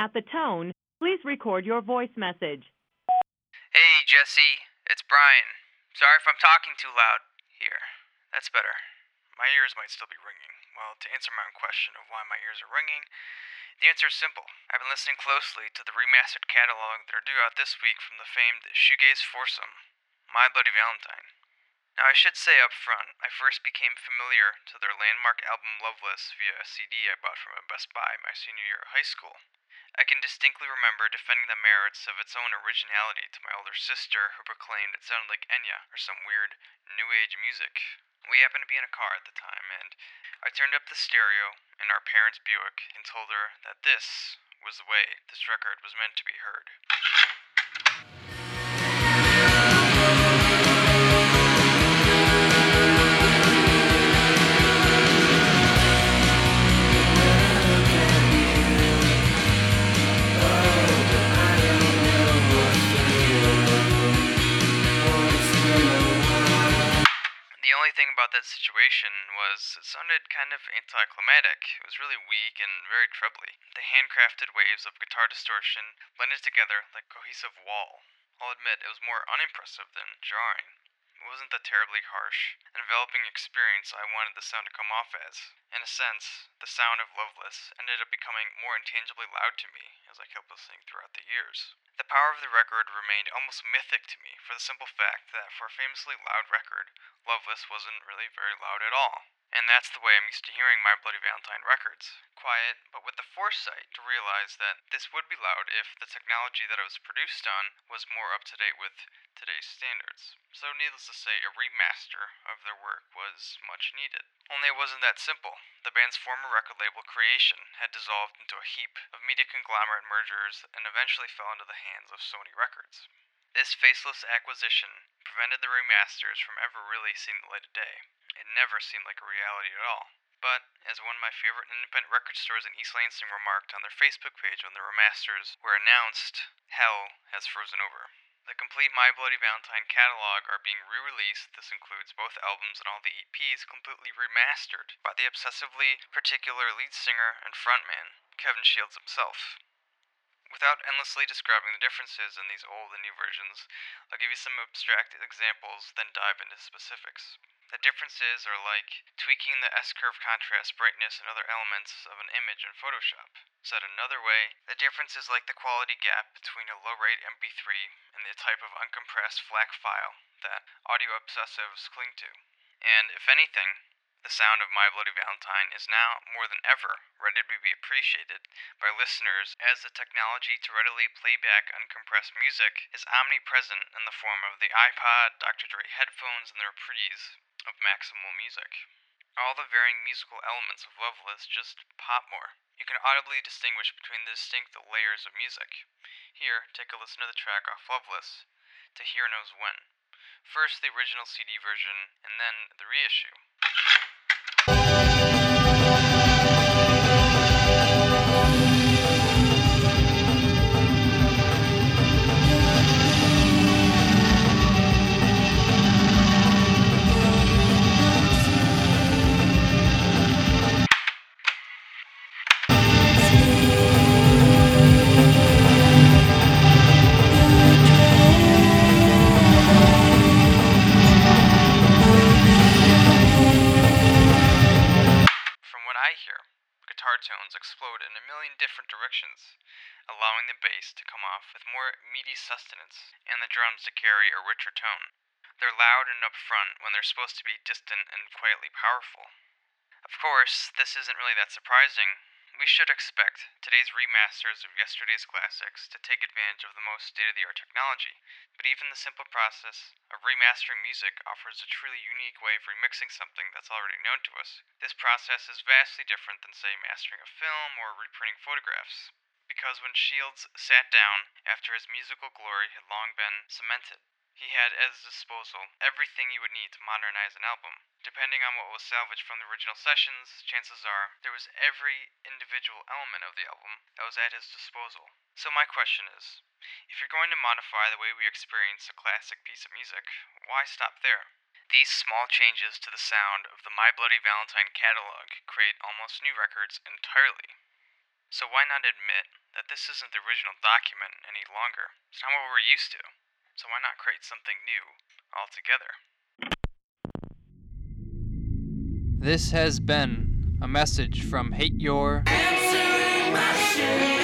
At the tone, please record your voice message. Hey, Jesse, it's Brian. Sorry if I'm talking too loud. Here, that's better. My ears might still be ringing. Well, to answer my own question of why my ears are ringing, the answer is simple. I've been listening closely to the remastered catalog that are due out this week from the famed shoegaze foursome, My Bloody Valentine. Now, I should say up front, I first became familiar to their landmark album Loveless via a CD I bought from a Best Buy my senior year of high school. I can distinctly remember defending the merits of its own originality to my older sister, who proclaimed it sounded like Enya or some weird new age music. We happened to be in a car at the time, and I turned up the stereo in our parents' Buick and told her that this was the way this record was meant to be heard. Only thing about that situation was it sounded kind of anticlimactic. It was really weak and very trebly. The handcrafted waves of guitar distortion blended together like a cohesive wall. I'll admit it was more unimpressive than jarring. It wasn't the terribly harsh, enveloping experience I wanted the sound to come off as. In a sense, the sound of Loveless ended up becoming more intangibly loud to me as I kept listening throughout the years. The power of the record remained almost mythic to me for the simple fact that for a famously loud record, Loveless wasn't really very loud at all. And that's the way I'm used to hearing My Bloody Valentine records. Quiet, but with the foresight to realize that this would be loud if the technology that it was produced on was more up to date with today's standards. So, needless to say, a remaster of their work was much needed. Only it wasn't that simple. The band's former record label, Creation, had dissolved into a heap of media conglomerate mergers and eventually fell into the hands of Sony Records. This faceless acquisition prevented the remasters from ever really seeing the light of day. It never seemed like a reality at all. But, as one of my favorite independent record stores in East Lansing remarked on their Facebook page when the remasters were announced, hell has frozen over. The complete My Bloody Valentine catalog are being re released. This includes both albums and all the EPs completely remastered by the obsessively particular lead singer and frontman, Kevin Shields himself. Without endlessly describing the differences in these old and new versions, I'll give you some abstract examples, then dive into specifics. The differences are like tweaking the S curve contrast, brightness, and other elements of an image in Photoshop. Said another way, the difference is like the quality gap between a low rate MP3 and the type of uncompressed FLAC file that audio obsessives cling to. And if anything, the sound of My Bloody Valentine is now, more than ever, ready to be appreciated by listeners as the technology to readily play back uncompressed music is omnipresent in the form of the iPod, Dr. Dre headphones, and the reprise of Maximal Music. All the varying musical elements of Loveless just pop more. You can audibly distinguish between the distinct layers of music. Here, take a listen to the track off Loveless, To Hear Knows When. First, the original CD version, and then the reissue. I hear, guitar tones explode in a million different directions, allowing the bass to come off with more meaty sustenance and the drums to carry a richer tone. They're loud and upfront when they're supposed to be distant and quietly powerful. Of course, this isn't really that surprising. We should expect today's remasters of yesterday's classics to take advantage of the most state of the art technology, but even the simple process of remastering music offers a truly unique way of remixing something that's already known to us. This process is vastly different than, say, mastering a film or reprinting photographs. Because when Shields sat down after his musical glory had long been cemented, he had at his disposal everything you would need to modernize an album. Depending on what was salvaged from the original sessions, chances are there was every individual element of the album that was at his disposal. So, my question is if you're going to modify the way we experience a classic piece of music, why stop there? These small changes to the sound of the My Bloody Valentine catalog create almost new records entirely. So why not admit that this isn't the original document any longer? It's not what we're used to. So why not create something new altogether? This has been a message from Hate Your. Answering machine.